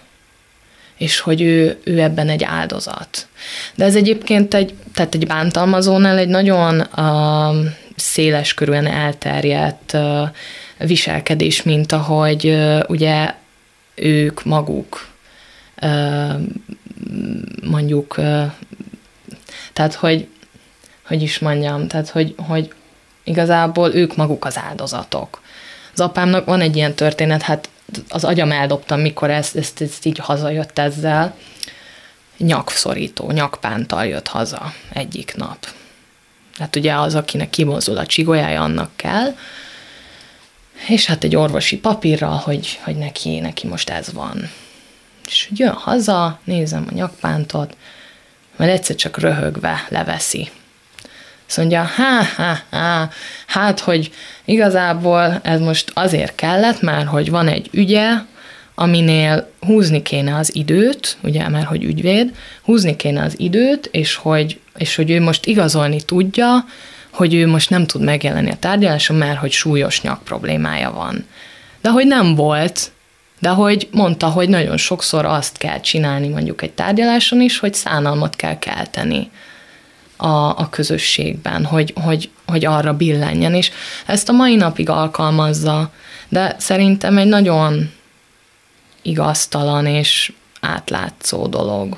és hogy ő, ő ebben egy áldozat. De ez egyébként egy, tehát egy bántalmazónál egy nagyon uh, széles körülön elterjedt uh, viselkedés, mint ahogy uh, ugye ők maguk uh, mondjuk, uh, tehát hogy, hogy is mondjam, tehát hogy, hogy igazából ők maguk az áldozatok. Az apámnak van egy ilyen történet, hát az agyam eldobtam, mikor ezt, ezt, ezt így hazajött ezzel. Nyakszorító, nyakpántal jött haza egyik nap. Hát ugye az, akinek kimozdul a csigolyája, annak kell. És hát egy orvosi papírral, hogy, hogy neki, neki most ez van. És jön haza, nézem a nyakpántot, mert egyszer csak röhögve leveszi azt mondja, há, há, há, hát, hogy igazából ez most azért kellett, mert hogy van egy ügye, aminél húzni kéne az időt, ugye, mert hogy ügyvéd, húzni kéne az időt, és hogy, és hogy ő most igazolni tudja, hogy ő most nem tud megjelenni a tárgyaláson, mert hogy súlyos nyak problémája van. De hogy nem volt, de hogy mondta, hogy nagyon sokszor azt kell csinálni mondjuk egy tárgyaláson is, hogy szánalmat kell kelteni a, a közösségben, hogy, hogy, hogy arra billenjen, és ezt a mai napig alkalmazza, de szerintem egy nagyon igaztalan és átlátszó dolog.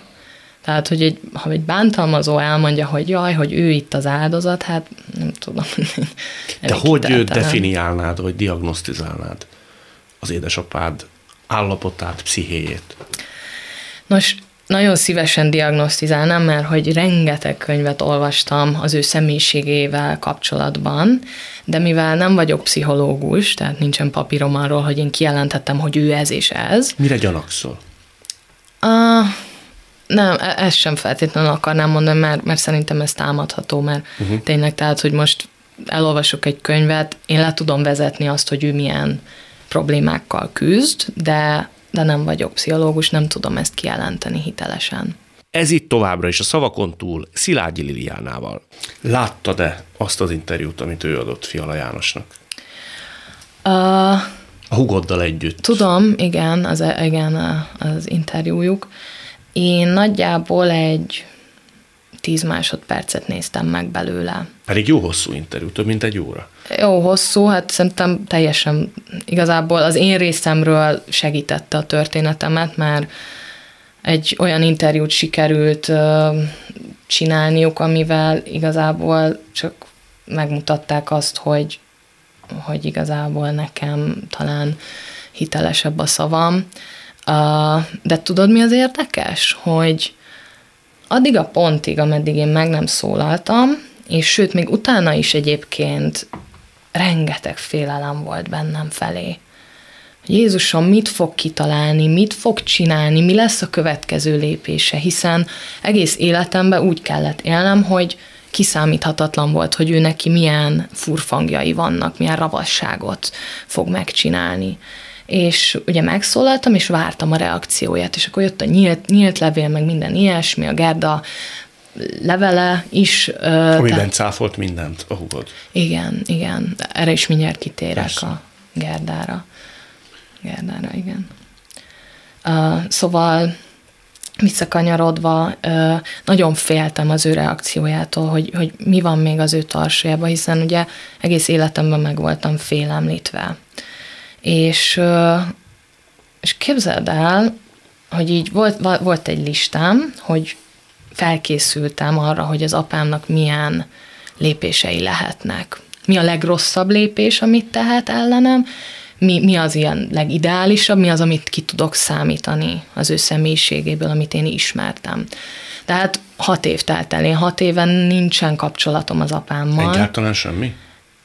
Tehát, hogy egy, ha egy bántalmazó elmondja, hogy jaj, hogy ő itt az áldozat, hát nem tudom. De hogy definiálnád, vagy diagnosztizálnád az édesapád állapotát, pszichéjét? Nos, nagyon szívesen diagnosztizálnám, mert hogy rengeteg könyvet olvastam az ő személyiségével kapcsolatban, de mivel nem vagyok pszichológus, tehát nincsen papírom arról, hogy én kijelentettem, hogy ő ez és ez. Mire gyanakszol? Uh, nem, e- ezt sem feltétlenül akarnám mondani, mert, mert szerintem ez támadható, mert uh-huh. tényleg tehát, hogy most elolvasok egy könyvet, én le tudom vezetni azt, hogy ő milyen problémákkal küzd, de de nem vagyok pszichológus, nem tudom ezt kijelenteni hitelesen. Ez itt továbbra is a szavakon túl Szilágyi Liliánával. Láttad-e azt az interjút, amit ő adott Fiala Jánosnak? Uh, a hugoddal együtt. Tudom, igen, az, igen, az interjújuk. Én nagyjából egy tíz másodpercet néztem meg belőle. Pedig jó hosszú interjú, több mint egy óra. Jó hosszú, hát szerintem teljesen igazából az én részemről segítette a történetemet, mert egy olyan interjút sikerült csinálniuk, amivel igazából csak megmutatták azt, hogy, hogy igazából nekem talán hitelesebb a szavam. De tudod, mi az érdekes? Hogy addig a pontig, ameddig én meg nem szólaltam, és sőt, még utána is egyébként rengeteg félelem volt bennem felé. Jézusom mit fog kitalálni, mit fog csinálni, mi lesz a következő lépése, hiszen egész életemben úgy kellett élnem, hogy kiszámíthatatlan volt, hogy ő neki milyen furfangjai vannak, milyen ravasságot fog megcsinálni. És ugye megszólaltam, és vártam a reakcióját, és akkor jött a nyílt, nyílt levél, meg minden ilyesmi, a Gerda levele is. Amiben tehát, cáfolt mindent a hugod. Igen, igen. Erre is mindjárt kitérek Persze. a Gerdára. Gerdára, igen. Uh, szóval visszakanyarodva, uh, nagyon féltem az ő reakciójától, hogy, hogy mi van még az ő tarsajában, hiszen ugye egész életemben meg voltam félemlítve. És, és képzeld el, hogy így volt, volt egy listám, hogy felkészültem arra, hogy az apámnak milyen lépései lehetnek. Mi a legrosszabb lépés, amit tehet ellenem, mi, mi az ilyen legideálisabb, mi az, amit ki tudok számítani az ő személyiségéből, amit én ismertem. Tehát hat év telt el, én hat éven nincsen kapcsolatom az apámmal. Egyáltalán semmi?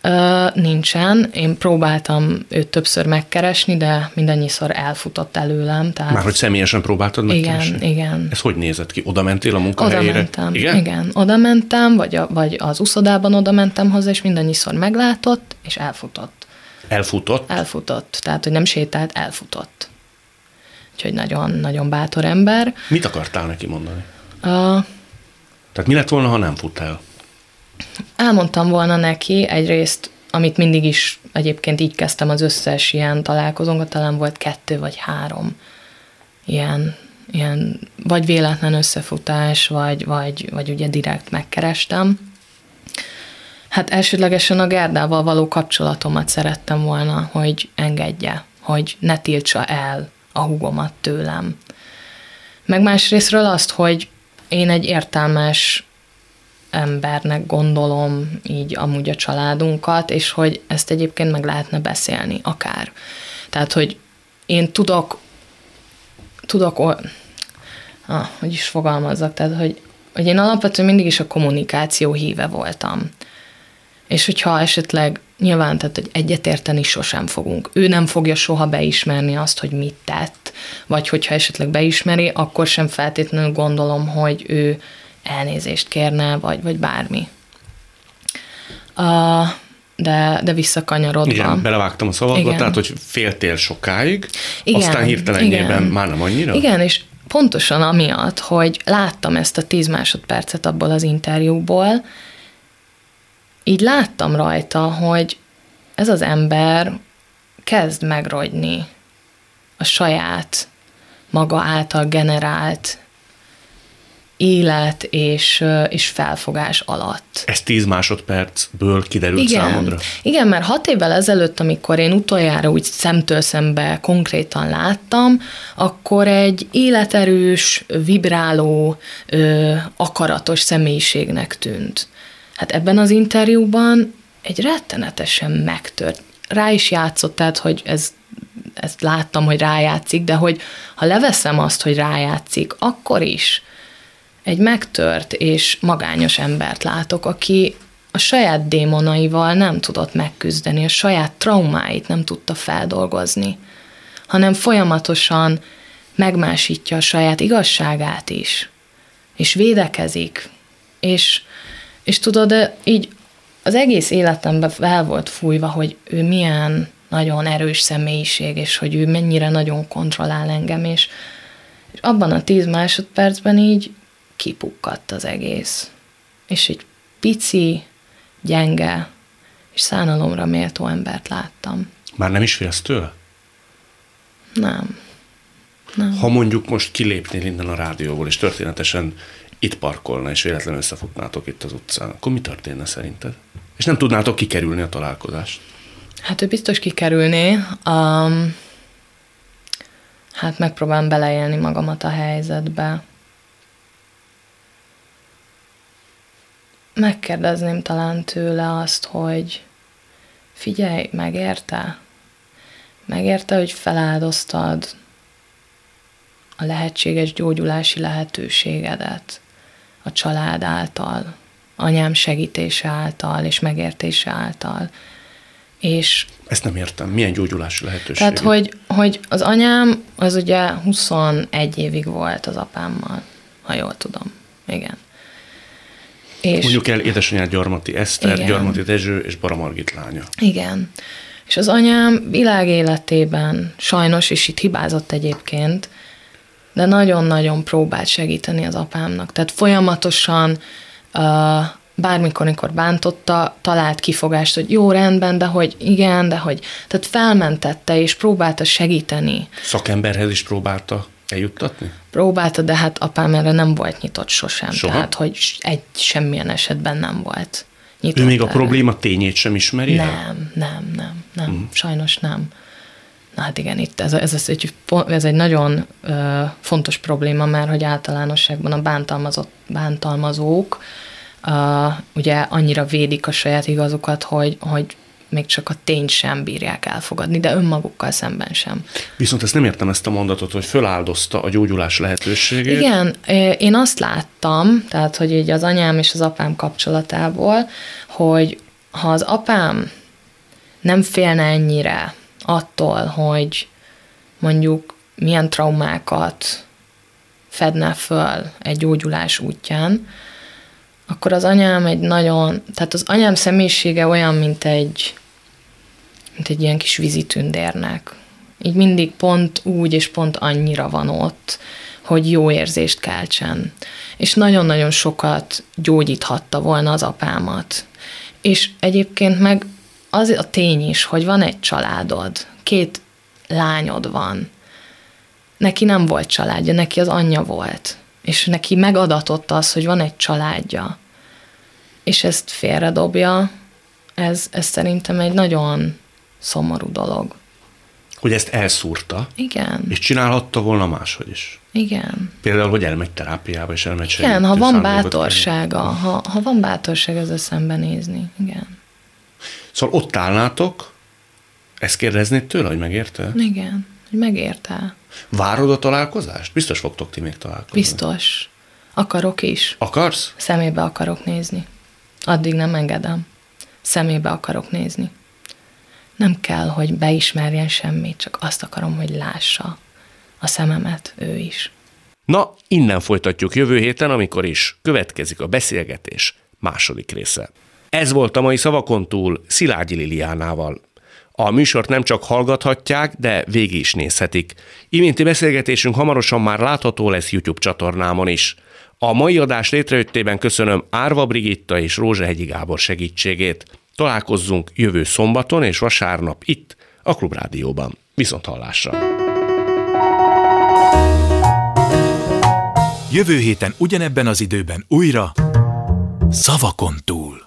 Ö, nincsen. Én próbáltam őt többször megkeresni, de mindannyiszor elfutott előlem. Tehát... Már hogy személyesen próbáltad megkeresni? Igen, igen. Ez hogy nézett ki? Oda mentél a munkahelyére? Oda mentem, igen? igen. Oda mentem, vagy, a, vagy az uszodában oda mentem hozzá, és mindannyiszor meglátott, és elfutott. Elfutott? Elfutott. Tehát, hogy nem sétált, elfutott. Úgyhogy nagyon-nagyon bátor ember. Mit akartál neki mondani? A... Tehát mi lett volna, ha nem fut el? Elmondtam volna neki egyrészt, amit mindig is egyébként így kezdtem az összes ilyen találkozónkat, talán volt kettő vagy három ilyen, ilyen vagy véletlen összefutás, vagy, vagy, vagy ugye direkt megkerestem. Hát elsődlegesen a Gerdával való kapcsolatomat szerettem volna, hogy engedje, hogy ne tiltsa el a hugomat tőlem. Meg másrésztről azt, hogy én egy értelmes embernek gondolom így amúgy a családunkat, és hogy ezt egyébként meg lehetne beszélni, akár. Tehát, hogy én tudok, tudok, ah, hogy is fogalmazzak, tehát, hogy, hogy én alapvetően mindig is a kommunikáció híve voltam. És hogyha esetleg nyilván, tehát, hogy egyetérteni sosem fogunk. Ő nem fogja soha beismerni azt, hogy mit tett, vagy hogyha esetleg beismeri, akkor sem feltétlenül gondolom, hogy ő elnézést kérne, vagy, vagy bármi. Uh, de, de visszakanyarodva. Igen, belevágtam a szavakba, igen. tehát, hogy féltél sokáig, igen, aztán hirtelenjében már nem annyira? Igen, és pontosan amiatt, hogy láttam ezt a tíz másodpercet abból az interjúból, így láttam rajta, hogy ez az ember kezd megrogyni a saját maga által generált élet és, és felfogás alatt. Ez tíz másodpercből kiderült igen, számodra? Igen, mert hat évvel ezelőtt, amikor én utoljára úgy szemtől szembe konkrétan láttam, akkor egy életerős, vibráló, ö, akaratos személyiségnek tűnt. Hát ebben az interjúban egy rettenetesen megtört. Rá is játszott, tehát, hogy ez ezt láttam, hogy rájátszik, de hogy ha leveszem azt, hogy rájátszik, akkor is egy megtört és magányos embert látok, aki a saját démonaival nem tudott megküzdeni, a saját traumáit nem tudta feldolgozni, hanem folyamatosan megmásítja a saját igazságát is, és védekezik, és, és tudod, így az egész életemben fel volt fújva, hogy ő milyen nagyon erős személyiség, és hogy ő mennyire nagyon kontrollál engem, és, és abban a tíz másodpercben így kipukkadt az egész. És egy pici, gyenge és szánalomra méltó embert láttam. Már nem is félsz tőle? Nem. nem. Ha mondjuk most kilépnél innen a rádióból, és történetesen itt parkolna, és véletlenül összefutnátok itt az utcán, akkor mi történne szerinted? És nem tudnátok kikerülni a találkozást? Hát ő biztos kikerülné. Um, hát megpróbálom beleélni magamat a helyzetbe. Megkérdezném talán tőle azt, hogy figyelj, megérte? Megérte, hogy feláldoztad a lehetséges gyógyulási lehetőségedet a család által, anyám segítése által és megértése által. És ezt nem értem. Milyen gyógyulási lehetőség? Tehát, hogy, hogy az anyám az ugye 21 évig volt az apámmal, ha jól tudom. Igen És Mondjuk el édesanyád Gyarmati Eszter, igen. Gyarmati Dezső és Baramargit lánya. Igen. És az anyám világ életében sajnos, és itt hibázott egyébként, de nagyon-nagyon próbált segíteni az apámnak. Tehát folyamatosan uh, bármikor, amikor bántotta, talált kifogást, hogy jó, rendben, de hogy igen, de hogy, tehát felmentette és próbálta segíteni. Szakemberhez is próbálta eljuttatni? Próbálta, de hát apám erre nem volt nyitott sosem. Soha? Tehát, hogy egy semmilyen esetben nem volt nyitott. Ő még erre. a probléma tényét sem ismeri Nem, el? nem, nem, nem, hmm. sajnos nem. Na hát igen, itt ez, ez, ez, egy, ez egy nagyon ö, fontos probléma, mert hogy általánosságban a bántalmazott, bántalmazók uh, ugye annyira védik a saját igazukat, hogy, hogy még csak a tényt sem bírják elfogadni, de önmagukkal szemben sem. Viszont ezt nem értem ezt a mondatot, hogy föláldozta a gyógyulás lehetőségét. Igen, én azt láttam, tehát hogy így az anyám és az apám kapcsolatából, hogy ha az apám nem félne ennyire attól, hogy mondjuk milyen traumákat fedne föl egy gyógyulás útján, akkor az anyám egy nagyon, tehát az anyám személyisége olyan, mint egy, mint egy ilyen kis vízitündérnek. Így mindig pont úgy és pont annyira van ott, hogy jó érzést keltsen. És nagyon-nagyon sokat gyógyíthatta volna az apámat. És egyébként meg az a tény is, hogy van egy családod, két lányod van. Neki nem volt családja, neki az anyja volt és neki megadatott az, hogy van egy családja, és ezt félredobja, ez, ez szerintem egy nagyon szomorú dolog. Hogy ezt elszúrta. Igen. És csinálhatta volna máshogy is. Igen. Például, hogy elmegy terápiába, és elmegy Igen, ha van bátorsága, ha, ha van bátorság ezzel szembenézni. Igen. Szóval ott állnátok, ezt kérdeznéd tőle, hogy megérte? Igen, hogy megérte. Várod a találkozást? Biztos fogtok ti még találkozni. Biztos. Akarok is. Akarsz? Szemébe akarok nézni. Addig nem engedem. Szemébe akarok nézni. Nem kell, hogy beismerjen semmit, csak azt akarom, hogy lássa a szememet ő is. Na, innen folytatjuk jövő héten, amikor is következik a beszélgetés második része. Ez volt a mai szavakon túl Szilágyi Liliánával. A műsort nem csak hallgathatják, de végig is nézhetik. Iménti beszélgetésünk hamarosan már látható lesz YouTube csatornámon is. A mai adás létrejöttében köszönöm Árva Brigitta és Rózsehegyi Gábor segítségét. Találkozzunk jövő szombaton és vasárnap itt, a Klubrádióban. Viszont hallásra! Jövő héten ugyanebben az időben újra Szavakon túl.